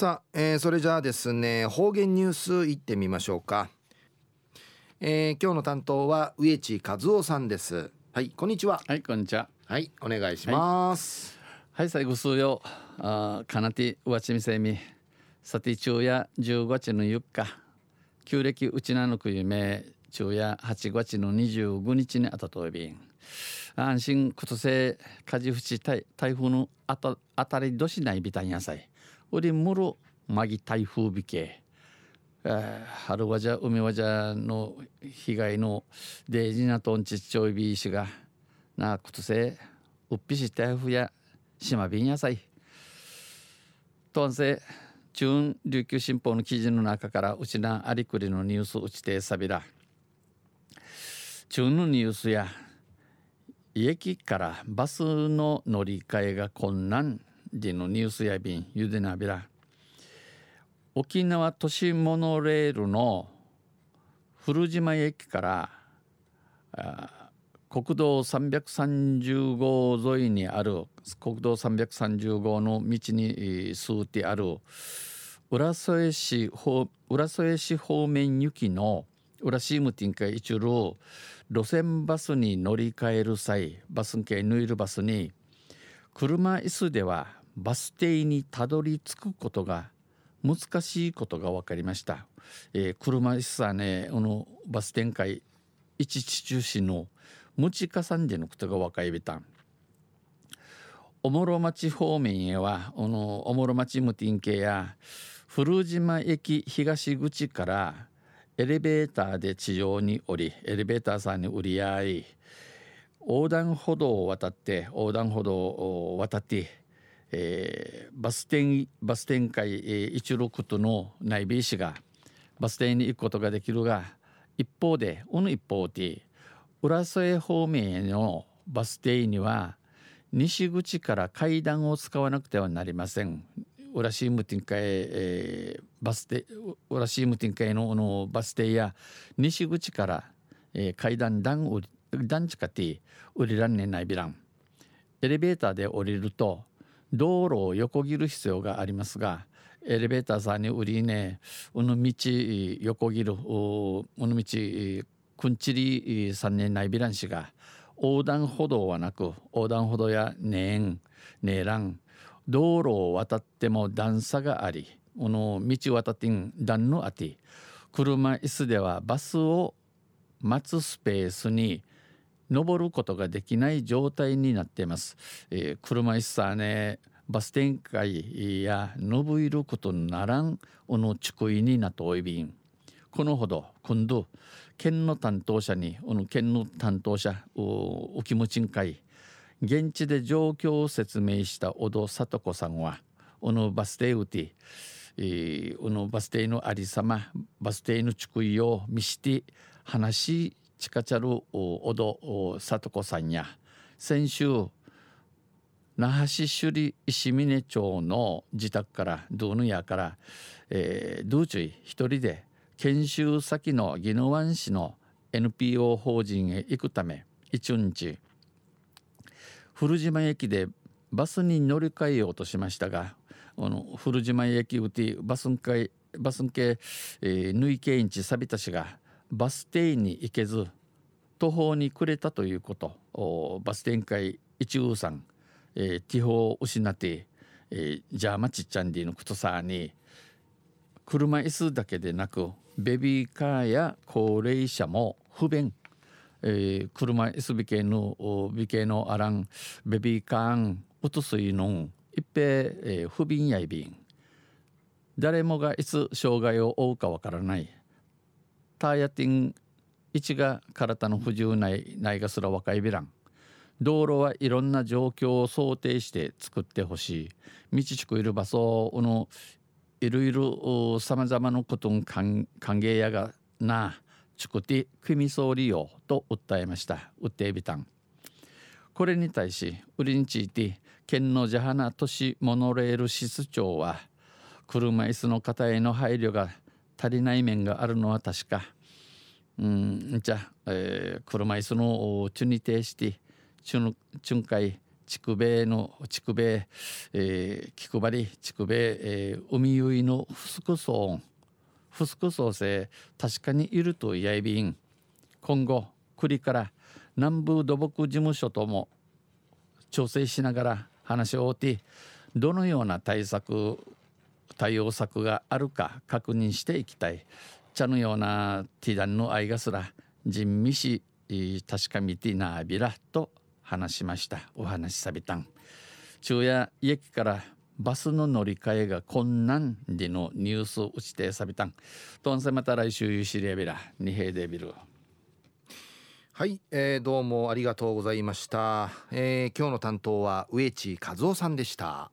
さあ、えー、それじゃあですね方言ニュースいってみましょうか、えー、今日の担当は植地和夫さんです。はいこんにちは。はいこんにちは。はいお願いします。はい、はい、最後数よあかなてうわちみせみさて昼夜15月の4日旧暦うちなのく夢昼夜8月の25日にあたといびん。安心ことせ火事淵台台風のあた当たり年ないビタン野菜うりむるまぎ台風びけ。春わじゃ海わじゃの被害のデージなとんちっちょいびいしがなことせうっぴし台風や島便野菜とんせ中琉球新報の記事の中からうちなありくりのニュースうちてさびら。中のニュースや駅からバスの乗り換えが困難。でのニュースや便ゆでなびら。沖縄都市モノレールの古島駅から国道330号沿いにある国道330号の道に数てある浦添市浦添市方面行きの浦シームティンカイチュル路線バスに乗り換える際バス系ヌイルバスに車椅子ではバス停にたどり着くことが難しいことが分かりました、えー、車椅子はねこのバス展開一地中心のムチカ山でのことが分かりびた。おもろ町方面へはこのおもろ町ムティン系や古島駅東口からエレベーターで地上に降りエレベーターさんに売り合い横断歩道を渡って横断歩道を渡って、えー、バス停バス停会、えー、16との内部医師がバス停に行くことができるが一方でこの一方で浦添方面へのバス停には西口から階段を使わなくてはなりません。浦シームティンカえー、バス停浦シームティンカへののバス停や西口から、えー、階段段段地下て降りらんねないびらん。エレベーターで降りると道路を横切る必要がありますがエレベーターさんに売りねこの道横切るこの道くんちり3年ないびらんしが横断歩道はなく横断歩道やねんねえらん道路を渡っても段差がありこの道渡ってん段のあて車椅子ではバスを待つスペースに登ることができない状態になっています。えー、車椅子さねバス展開や登ることならんおのちくいになとおいびん。このほど今度県の担当者にこの県の担当者おお気持ちん会現地で状況を説明した小戸聡子さんはこのバス停うてこのバス停のありさまバス停のちくいを見して話ちかちゃる小戸聡子さんや。先週那覇市首里石峰町の自宅からドゥーヌヤから、えー、ドゥーチュイ一人で研修先の宜野湾市の NPO 法人へ行くため一日古島駅でバスに乗り換えようとしましたがあの古島駅うてバスン会バスン系、えー、縫い系インチサビタ氏がバス停に行けず途方に暮れたということ。バス停会一ウさん、えー、地方を失って、えー、じゃあまちっちゃんでのことさに車椅子だけでなくベビーカーや高齢者も不便。えー、車 SBK の美形のあらんベビーカーンうとすいのん一平、えー、不憫やいびん。誰もがいつ障害を負うかわからない。ターヤティン一が体の不自由ないないがすら若いびらん道路はいろんな状況を想定して作ってほしい。道ちくいる場所のいろいろさまざまなことん歓迎やがなチクティ組総理用と訴えました。訴えびたん。これに対しウリンチーティ県のジャハナ都市モノレール室長は車椅子の方への配慮が足りない面があるのは確か。うんじゃ、えー、車椅子のチュニテーシティチュンチュンカイ筑米の筑米、えー、気配り筑米、えー、海ゆいのフスクソンフスクソー性確かにいるとやいびん。今後栗から南部土木事務所とも調整しながら話をおってどのような対策対応策があるか確認していきたい。茶のようなティダンの愛がすら人味し確かみてなびらと話しました。お話しさびたん。昼夜駅からバスの乗り換えが困難でのニュース打ちてさびたん。とんせまた来週ゆしりやびら二平でびるはい、えー、どうもありがとうございました、えー、今日の担当は植地和夫さんでした。